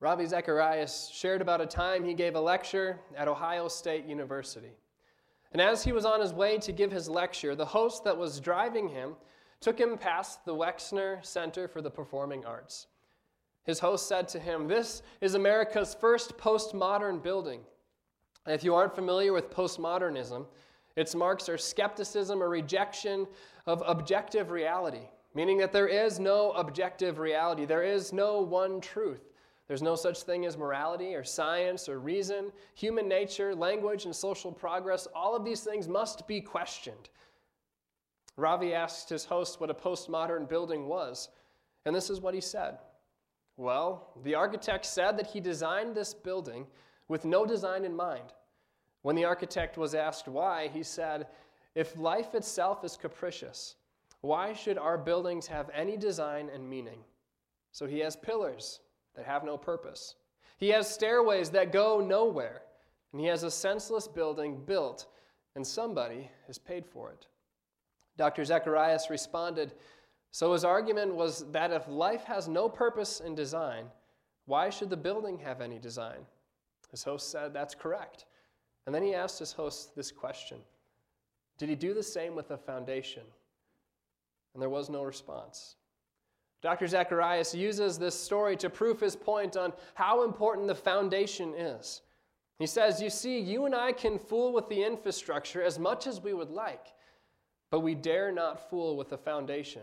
Ravi Zacharias shared about a time he gave a lecture at Ohio State University. And as he was on his way to give his lecture, the host that was driving him took him past the Wexner Center for the Performing Arts. His host said to him, This is America's first postmodern building. And if you aren't familiar with postmodernism, its marks are skepticism or rejection of objective reality, meaning that there is no objective reality, there is no one truth. There's no such thing as morality or science or reason, human nature, language, and social progress. All of these things must be questioned. Ravi asked his host what a postmodern building was, and this is what he said. Well, the architect said that he designed this building with no design in mind. When the architect was asked why, he said, If life itself is capricious, why should our buildings have any design and meaning? So he has pillars that have no purpose. He has stairways that go nowhere. And he has a senseless building built, and somebody has paid for it. Dr. Zacharias responded So his argument was that if life has no purpose in design, why should the building have any design? His host said, That's correct. And then he asked his host this question Did he do the same with the foundation? And there was no response. Dr. Zacharias uses this story to prove his point on how important the foundation is. He says, You see, you and I can fool with the infrastructure as much as we would like, but we dare not fool with the foundation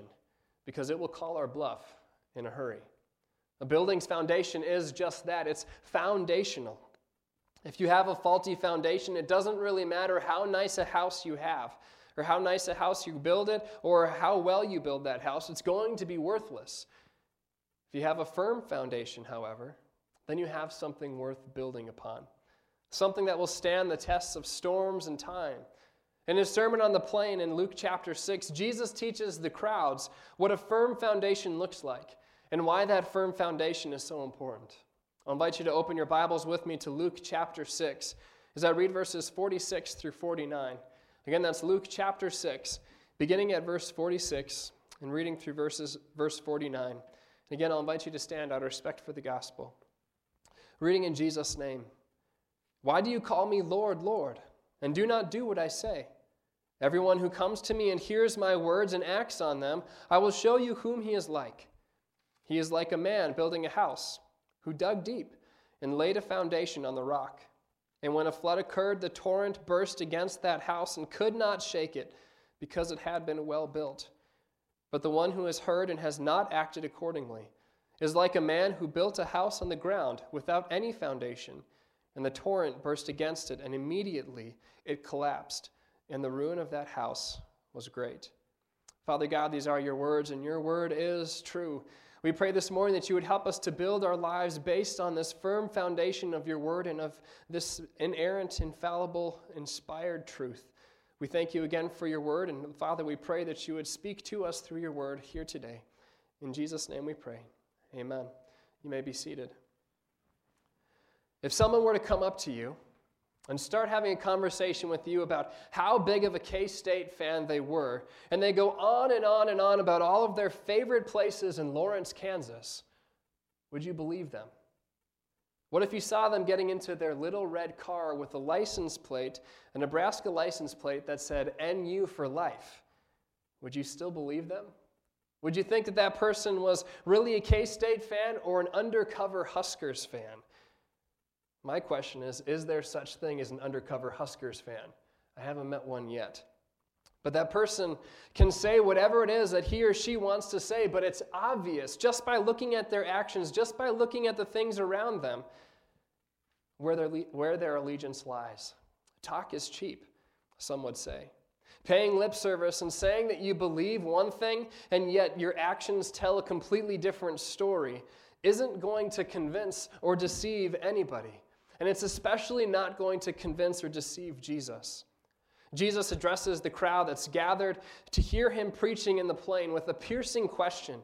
because it will call our bluff in a hurry. A building's foundation is just that it's foundational. If you have a faulty foundation, it doesn't really matter how nice a house you have, or how nice a house you build it, or how well you build that house. It's going to be worthless. If you have a firm foundation, however, then you have something worth building upon, something that will stand the tests of storms and time. In his Sermon on the Plain in Luke chapter 6, Jesus teaches the crowds what a firm foundation looks like and why that firm foundation is so important. I'll invite you to open your Bibles with me to Luke chapter 6 as I read verses 46 through 49. Again, that's Luke chapter 6, beginning at verse 46 and reading through verses, verse 49. And again, I'll invite you to stand out of respect for the gospel. Reading in Jesus' name Why do you call me Lord, Lord, and do not do what I say? Everyone who comes to me and hears my words and acts on them, I will show you whom he is like. He is like a man building a house who dug deep and laid a foundation on the rock. And when a flood occurred, the torrent burst against that house and could not shake it, because it had been well built. But the one who has heard and has not acted accordingly is like a man who built a house on the ground without any foundation, and the torrent burst against it, and immediately it collapsed, and the ruin of that house was great. Father God, these are your words, and your word is true. We pray this morning that you would help us to build our lives based on this firm foundation of your word and of this inerrant, infallible, inspired truth. We thank you again for your word, and Father, we pray that you would speak to us through your word here today. In Jesus' name we pray. Amen. You may be seated. If someone were to come up to you and start having a conversation with you about how big of a K State fan they were. And they go on and on and on about all of their favorite places in Lawrence, Kansas. Would you believe them? What if you saw them getting into their little red car with a license plate, a Nebraska license plate that said NU for life? Would you still believe them? Would you think that that person was really a K State fan or an undercover Huskers fan? My question is Is there such thing as an undercover Huskers fan? I haven't met one yet. But that person can say whatever it is that he or she wants to say, but it's obvious just by looking at their actions, just by looking at the things around them, where their, where their allegiance lies. Talk is cheap, some would say. Paying lip service and saying that you believe one thing and yet your actions tell a completely different story isn't going to convince or deceive anybody. And it's especially not going to convince or deceive Jesus. Jesus addresses the crowd that's gathered to hear him preaching in the plain with a piercing question.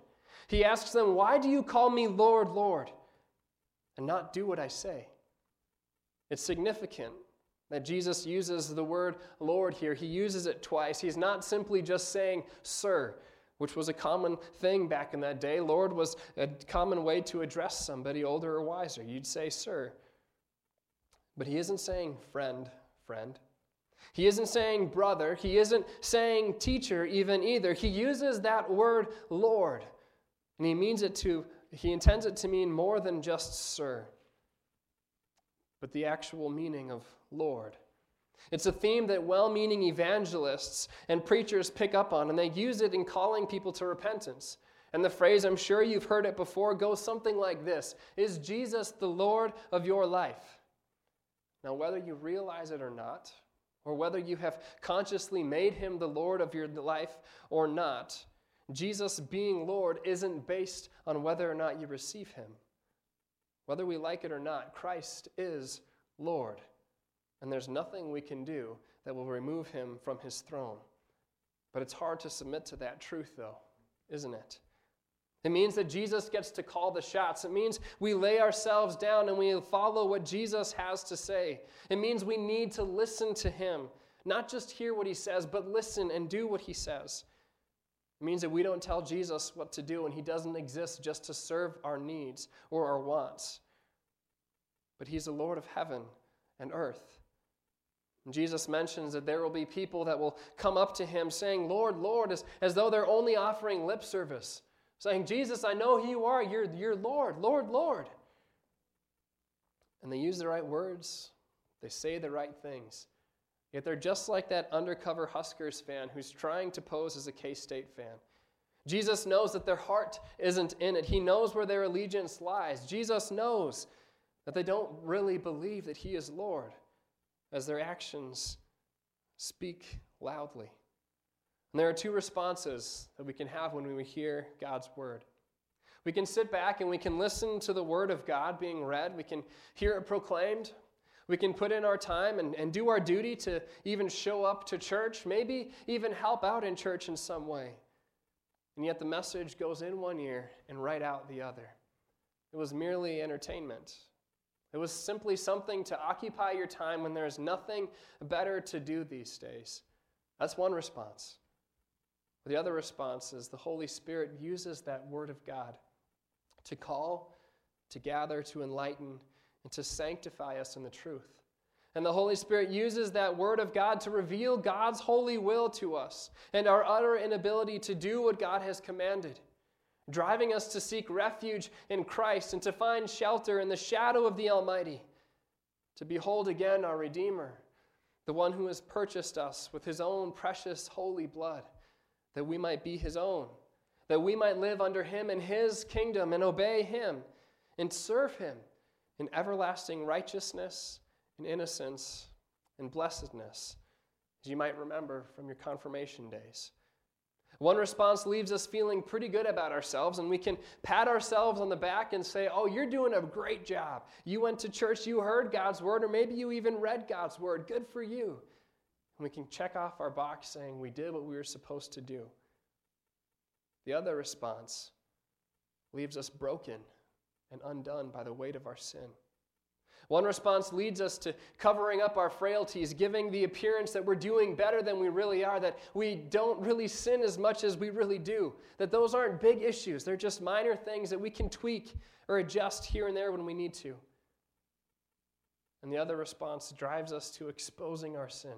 He asks them, Why do you call me Lord, Lord, and not do what I say? It's significant that Jesus uses the word Lord here. He uses it twice. He's not simply just saying, Sir, which was a common thing back in that day. Lord was a common way to address somebody older or wiser. You'd say, Sir. But he isn't saying friend, friend. He isn't saying brother. He isn't saying teacher, even either. He uses that word Lord, and he means it to, he intends it to mean more than just sir, but the actual meaning of Lord. It's a theme that well meaning evangelists and preachers pick up on, and they use it in calling people to repentance. And the phrase, I'm sure you've heard it before, goes something like this Is Jesus the Lord of your life? Now, whether you realize it or not, or whether you have consciously made him the Lord of your life or not, Jesus being Lord isn't based on whether or not you receive him. Whether we like it or not, Christ is Lord and there's nothing we can do that will remove him from his throne. But it's hard to submit to that truth, though, isn't it? It means that Jesus gets to call the shots. It means we lay ourselves down and we follow what Jesus has to say. It means we need to listen to him, not just hear what he says, but listen and do what he says. It means that we don't tell Jesus what to do and he doesn't exist just to serve our needs or our wants. But he's the Lord of heaven and earth. Jesus mentions that there will be people that will come up to him saying, Lord, Lord, as, as though they're only offering lip service, saying, Jesus, I know who you are. You're, you're Lord, Lord, Lord. And they use the right words, they say the right things. Yet they're just like that undercover Huskers fan who's trying to pose as a K State fan. Jesus knows that their heart isn't in it. He knows where their allegiance lies. Jesus knows that they don't really believe that He is Lord as their actions speak loudly. And there are two responses that we can have when we hear God's word. We can sit back and we can listen to the word of God being read, we can hear it proclaimed. We can put in our time and, and do our duty to even show up to church, maybe even help out in church in some way. And yet the message goes in one ear and right out the other. It was merely entertainment. It was simply something to occupy your time when there's nothing better to do these days. That's one response. The other response is the Holy Spirit uses that Word of God to call, to gather, to enlighten, and to sanctify us in the truth. And the Holy Spirit uses that Word of God to reveal God's holy will to us and our utter inability to do what God has commanded driving us to seek refuge in Christ and to find shelter in the shadow of the Almighty, to behold again our Redeemer, the one who has purchased us with his own precious holy blood, that we might be his own, that we might live under him in his kingdom and obey him and serve him in everlasting righteousness and innocence and blessedness, as you might remember from your confirmation days. One response leaves us feeling pretty good about ourselves, and we can pat ourselves on the back and say, Oh, you're doing a great job. You went to church, you heard God's word, or maybe you even read God's word. Good for you. And we can check off our box saying we did what we were supposed to do. The other response leaves us broken and undone by the weight of our sin. One response leads us to covering up our frailties, giving the appearance that we're doing better than we really are, that we don't really sin as much as we really do, that those aren't big issues. They're just minor things that we can tweak or adjust here and there when we need to. And the other response drives us to exposing our sin,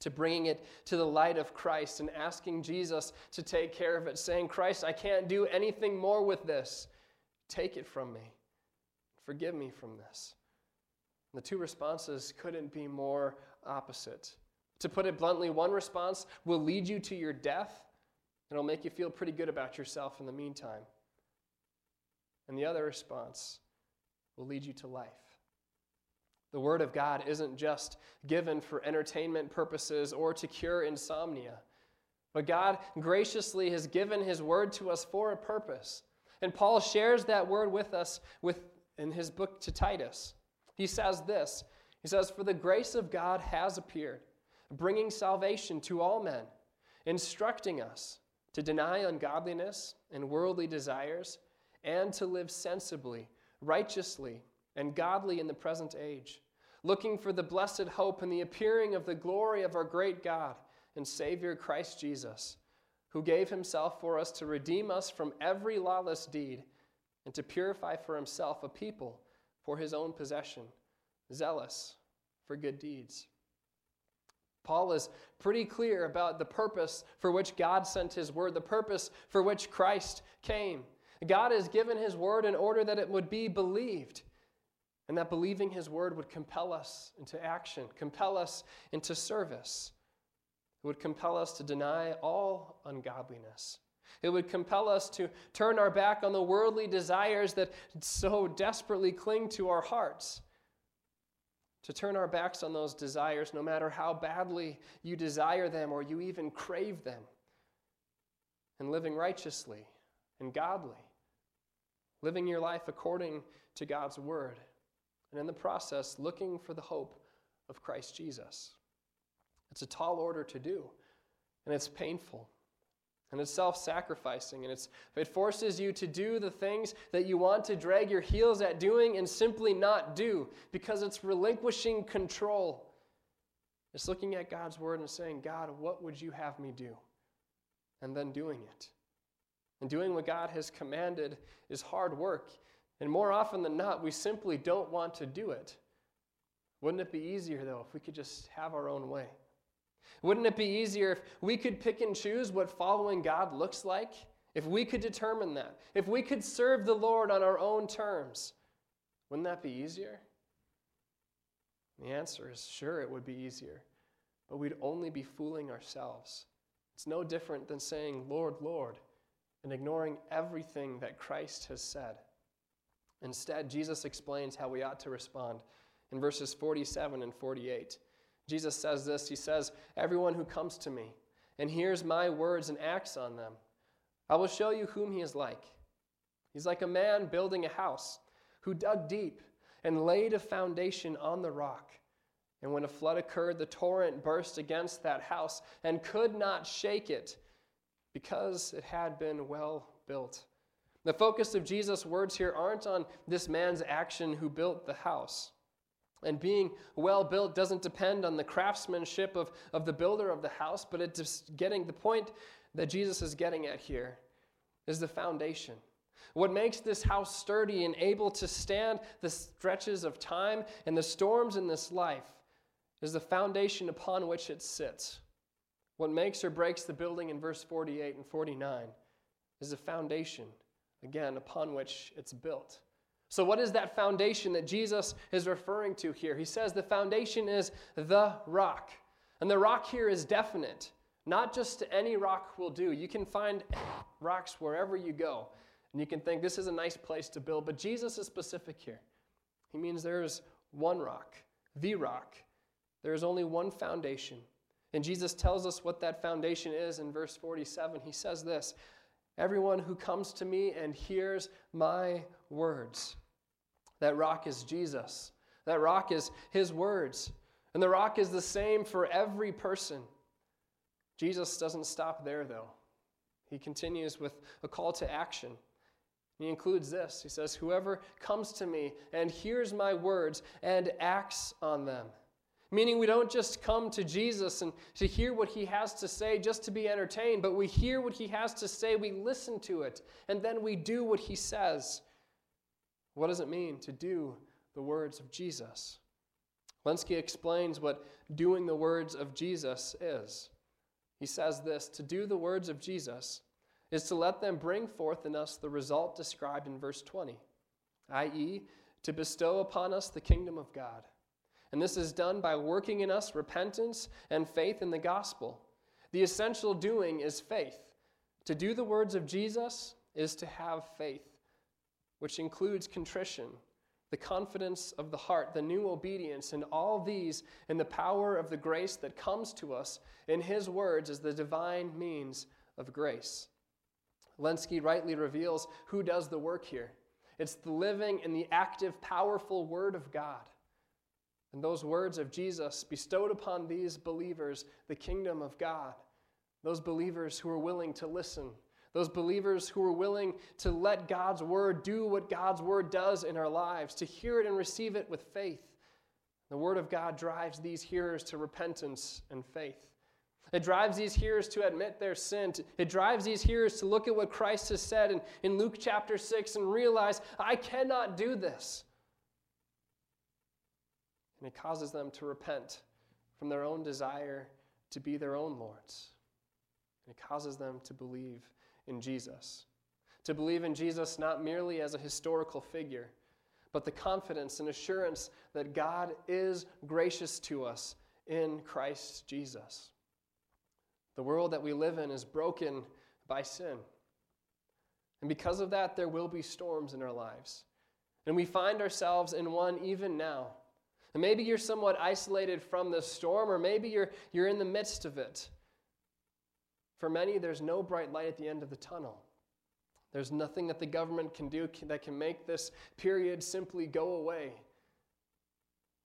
to bringing it to the light of Christ and asking Jesus to take care of it, saying, Christ, I can't do anything more with this. Take it from me. Forgive me from this. The two responses couldn't be more opposite. To put it bluntly, one response will lead you to your death, and it'll make you feel pretty good about yourself in the meantime. And the other response will lead you to life. The Word of God isn't just given for entertainment purposes or to cure insomnia, but God graciously has given His Word to us for a purpose. And Paul shares that Word with us with, in his book to Titus. He says this He says, For the grace of God has appeared, bringing salvation to all men, instructing us to deny ungodliness and worldly desires, and to live sensibly, righteously, and godly in the present age, looking for the blessed hope and the appearing of the glory of our great God and Savior Christ Jesus who gave himself for us to redeem us from every lawless deed and to purify for himself a people for his own possession, zealous for good deeds. Paul is pretty clear about the purpose for which God sent his word, the purpose for which Christ came. God has given his word in order that it would be believed, and that believing his word would compel us into action, compel us into service. It would compel us to deny all ungodliness. It would compel us to turn our back on the worldly desires that so desperately cling to our hearts. To turn our backs on those desires, no matter how badly you desire them or you even crave them. And living righteously and godly. Living your life according to God's word. And in the process, looking for the hope of Christ Jesus. It's a tall order to do, and it's painful. And it's self sacrificing, and it's, it forces you to do the things that you want to drag your heels at doing and simply not do because it's relinquishing control. It's looking at God's word and saying, God, what would you have me do? And then doing it. And doing what God has commanded is hard work. And more often than not, we simply don't want to do it. Wouldn't it be easier, though, if we could just have our own way? Wouldn't it be easier if we could pick and choose what following God looks like? If we could determine that? If we could serve the Lord on our own terms? Wouldn't that be easier? The answer is sure, it would be easier, but we'd only be fooling ourselves. It's no different than saying, Lord, Lord, and ignoring everything that Christ has said. Instead, Jesus explains how we ought to respond in verses 47 and 48. Jesus says this He says, Everyone who comes to me and hears my words and acts on them, I will show you whom he is like. He's like a man building a house who dug deep and laid a foundation on the rock. And when a flood occurred, the torrent burst against that house and could not shake it because it had been well built. The focus of Jesus' words here aren't on this man's action who built the house. And being well built doesn't depend on the craftsmanship of, of the builder of the house, but it's just getting the point that Jesus is getting at here is the foundation. What makes this house sturdy and able to stand the stretches of time and the storms in this life is the foundation upon which it sits. What makes or breaks the building in verse 48 and 49 is the foundation, again, upon which it's built. So, what is that foundation that Jesus is referring to here? He says the foundation is the rock. And the rock here is definite. Not just any rock will do. You can find rocks wherever you go. And you can think this is a nice place to build. But Jesus is specific here. He means there's one rock, the rock. There is only one foundation. And Jesus tells us what that foundation is in verse 47. He says this Everyone who comes to me and hears my words that rock is Jesus. That rock is his words. And the rock is the same for every person. Jesus doesn't stop there, though. He continues with a call to action. He includes this He says, Whoever comes to me and hears my words and acts on them. Meaning, we don't just come to Jesus and to hear what he has to say just to be entertained, but we hear what he has to say, we listen to it, and then we do what he says. What does it mean to do the words of Jesus? Lenski explains what doing the words of Jesus is. He says this To do the words of Jesus is to let them bring forth in us the result described in verse 20, i.e., to bestow upon us the kingdom of God. And this is done by working in us repentance and faith in the gospel. The essential doing is faith. To do the words of Jesus is to have faith which includes contrition, the confidence of the heart, the new obedience, and all these in the power of the grace that comes to us in His words as the divine means of grace. Lenski rightly reveals who does the work here. It's the living and the active, powerful Word of God. And those words of Jesus bestowed upon these believers the kingdom of God, those believers who are willing to listen those believers who are willing to let God's word do what God's word does in our lives, to hear it and receive it with faith. The word of God drives these hearers to repentance and faith. It drives these hearers to admit their sin. It drives these hearers to look at what Christ has said in, in Luke chapter 6 and realize, I cannot do this. And it causes them to repent from their own desire to be their own lords. And it causes them to believe in Jesus. To believe in Jesus not merely as a historical figure, but the confidence and assurance that God is gracious to us in Christ Jesus. The world that we live in is broken by sin. And because of that, there will be storms in our lives. And we find ourselves in one even now. And maybe you're somewhat isolated from the storm, or maybe you're, you're in the midst of it. For many, there's no bright light at the end of the tunnel. There's nothing that the government can do that can make this period simply go away.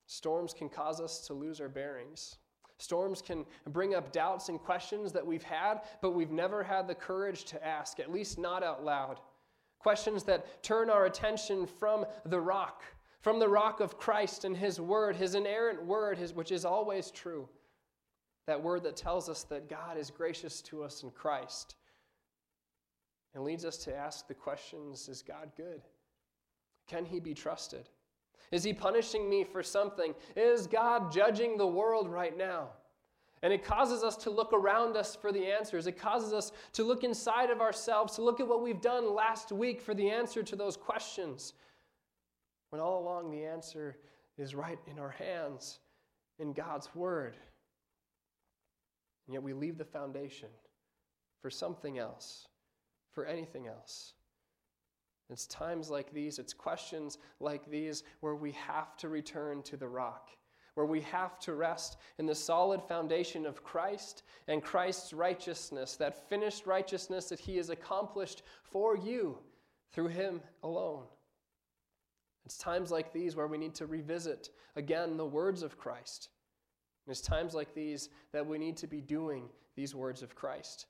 Storms can cause us to lose our bearings. Storms can bring up doubts and questions that we've had, but we've never had the courage to ask, at least not out loud. Questions that turn our attention from the rock, from the rock of Christ and His Word, His inerrant Word, his, which is always true. That Word that tells us that God is gracious to us in Christ. And leads us to ask the questions Is God good? Can He be trusted? Is he punishing me for something? Is God judging the world right now? And it causes us to look around us for the answers. It causes us to look inside of ourselves, to look at what we've done last week for the answer to those questions. When all along the answer is right in our hands, in God's Word. And yet we leave the foundation for something else, for anything else. It's times like these, it's questions like these where we have to return to the rock, where we have to rest in the solid foundation of Christ and Christ's righteousness, that finished righteousness that He has accomplished for you through Him alone. It's times like these where we need to revisit again the words of Christ. And it's times like these that we need to be doing these words of Christ,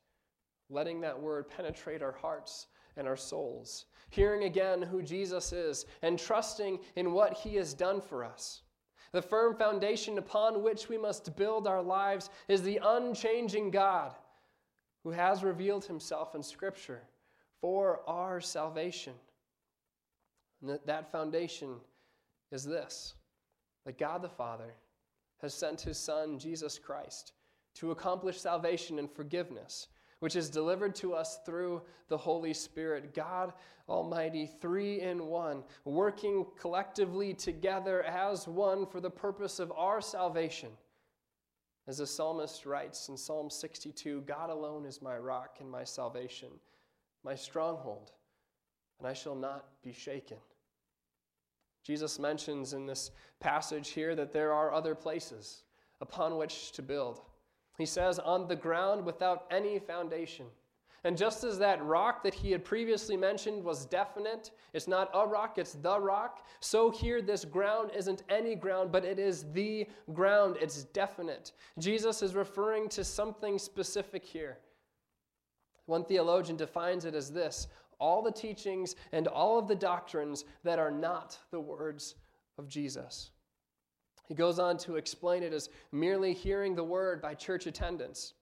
letting that word penetrate our hearts and our souls, hearing again who Jesus is, and trusting in what he has done for us. The firm foundation upon which we must build our lives is the unchanging God who has revealed himself in Scripture for our salvation. And that foundation is this that God the Father has sent his Son, Jesus Christ, to accomplish salvation and forgiveness which is delivered to us through the Holy Spirit. God Almighty, three in one, working collectively together as one for the purpose of our salvation. As the psalmist writes in Psalm 62 God alone is my rock and my salvation, my stronghold, and I shall not be shaken. Jesus mentions in this passage here that there are other places upon which to build. He says, on the ground without any foundation. And just as that rock that he had previously mentioned was definite, it's not a rock, it's the rock, so here this ground isn't any ground, but it is the ground. It's definite. Jesus is referring to something specific here. One theologian defines it as this all the teachings and all of the doctrines that are not the words of Jesus. He goes on to explain it as merely hearing the word by church attendance,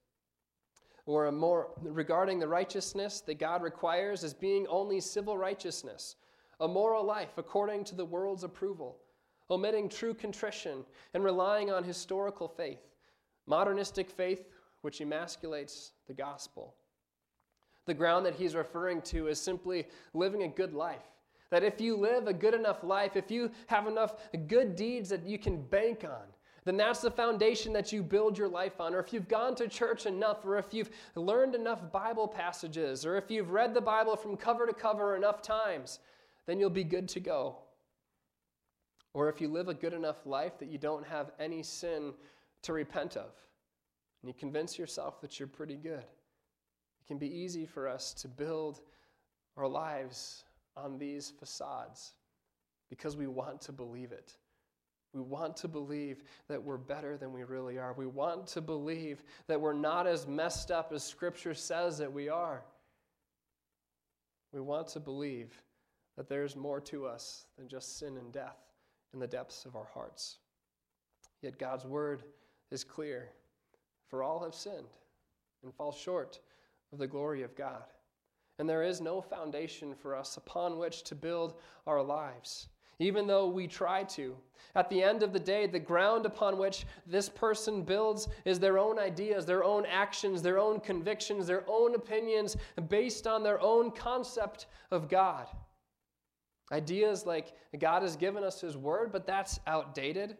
or more regarding the righteousness that God requires as being only civil righteousness, a moral life according to the world's approval, omitting true contrition and relying on historical faith, modernistic faith which emasculates the gospel. The ground that he's referring to is simply living a good life that if you live a good enough life, if you have enough good deeds that you can bank on, then that's the foundation that you build your life on. Or if you've gone to church enough, or if you've learned enough Bible passages, or if you've read the Bible from cover to cover enough times, then you'll be good to go. Or if you live a good enough life that you don't have any sin to repent of, and you convince yourself that you're pretty good, can be easy for us to build our lives on these facades because we want to believe it. We want to believe that we're better than we really are. We want to believe that we're not as messed up as Scripture says that we are. We want to believe that there's more to us than just sin and death in the depths of our hearts. Yet God's word is clear. For all have sinned and fall short of the glory of God. And there is no foundation for us upon which to build our lives, even though we try to. At the end of the day, the ground upon which this person builds is their own ideas, their own actions, their own convictions, their own opinions, based on their own concept of God. Ideas like God has given us His Word, but that's outdated,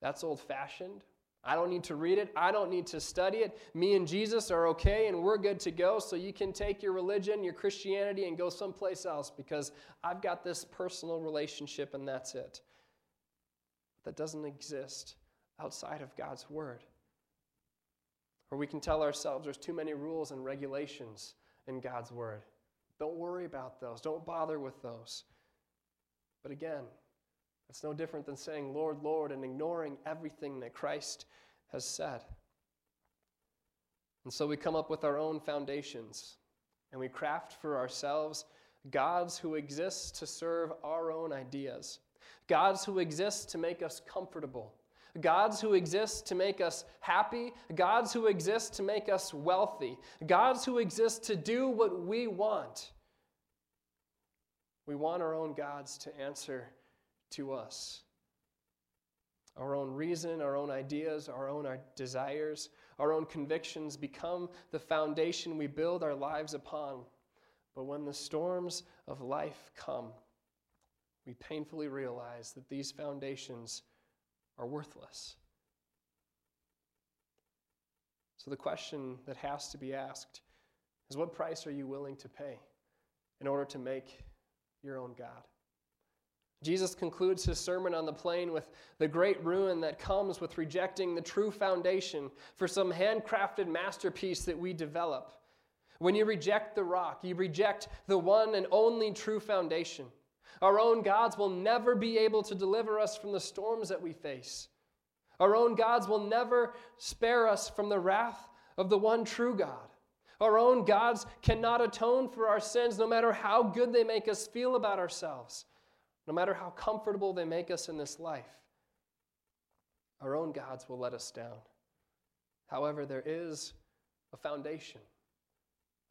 that's old fashioned. I don't need to read it. I don't need to study it. Me and Jesus are okay and we're good to go. So you can take your religion, your Christianity, and go someplace else because I've got this personal relationship and that's it. That doesn't exist outside of God's Word. Or we can tell ourselves there's too many rules and regulations in God's Word. Don't worry about those, don't bother with those. But again, it's no different than saying, Lord, Lord, and ignoring everything that Christ has said. And so we come up with our own foundations and we craft for ourselves gods who exist to serve our own ideas, gods who exist to make us comfortable, gods who exist to make us happy, gods who exist to make us wealthy, gods who exist to do what we want. We want our own gods to answer to us. Our own reason, our own ideas, our own our desires, our own convictions become the foundation we build our lives upon. But when the storms of life come, we painfully realize that these foundations are worthless. So the question that has to be asked is what price are you willing to pay in order to make your own God? Jesus concludes his sermon on the plain with the great ruin that comes with rejecting the true foundation for some handcrafted masterpiece that we develop. When you reject the rock, you reject the one and only true foundation. Our own gods will never be able to deliver us from the storms that we face. Our own gods will never spare us from the wrath of the one true God. Our own gods cannot atone for our sins, no matter how good they make us feel about ourselves no matter how comfortable they make us in this life, our own gods will let us down. However, there is a foundation,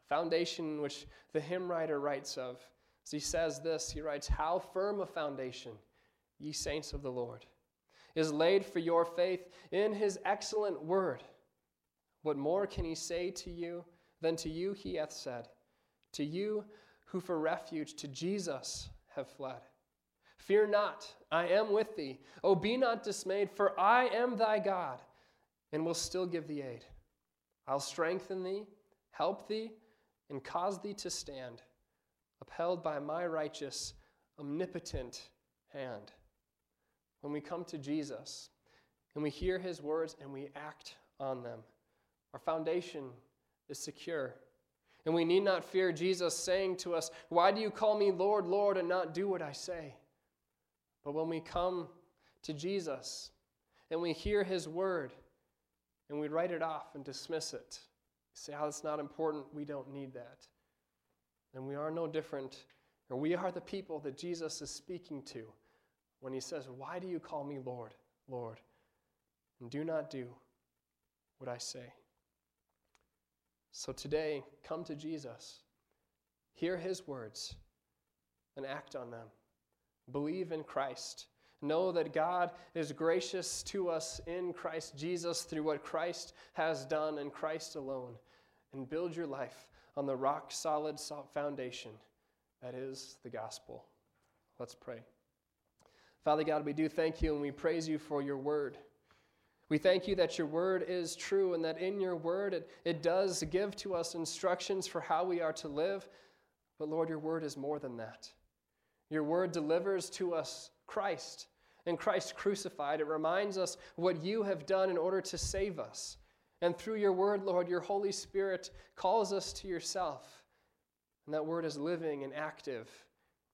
a foundation which the hymn writer writes of. As he says this, he writes, How firm a foundation, ye saints of the Lord, is laid for your faith in his excellent word. What more can he say to you than to you he hath said, to you who for refuge to Jesus have fled? Fear not, I am with thee. Oh, be not dismayed, for I am thy God, and will still give thee aid. I'll strengthen thee, help thee, and cause thee to stand, upheld by my righteous, omnipotent hand. When we come to Jesus and we hear his words and we act on them, our foundation is secure. And we need not fear Jesus saying to us, Why do you call me Lord, Lord, and not do what I say? But when we come to Jesus and we hear his word and we write it off and dismiss it, say, oh, that's not important, we don't need that, then we are no different, or we are the people that Jesus is speaking to when he says, Why do you call me Lord, Lord? And do not do what I say. So today, come to Jesus, hear his words, and act on them. Believe in Christ. Know that God is gracious to us in Christ Jesus through what Christ has done in Christ alone. And build your life on the rock solid foundation that is the gospel. Let's pray. Father God, we do thank you and we praise you for your word. We thank you that your word is true and that in your word it, it does give to us instructions for how we are to live. But Lord, your word is more than that. Your word delivers to us Christ and Christ crucified. It reminds us what you have done in order to save us. And through your word, Lord, your Holy Spirit calls us to yourself. And that word is living and active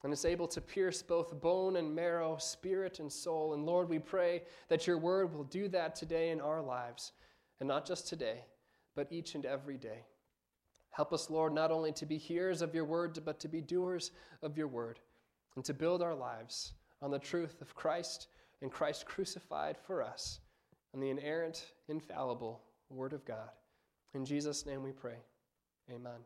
and is able to pierce both bone and marrow, spirit and soul. And Lord, we pray that your word will do that today in our lives. And not just today, but each and every day. Help us, Lord, not only to be hearers of your word, but to be doers of your word and to build our lives on the truth of Christ and Christ crucified for us, and the inerrant, infallible Word of God. In Jesus' name we pray. Amen.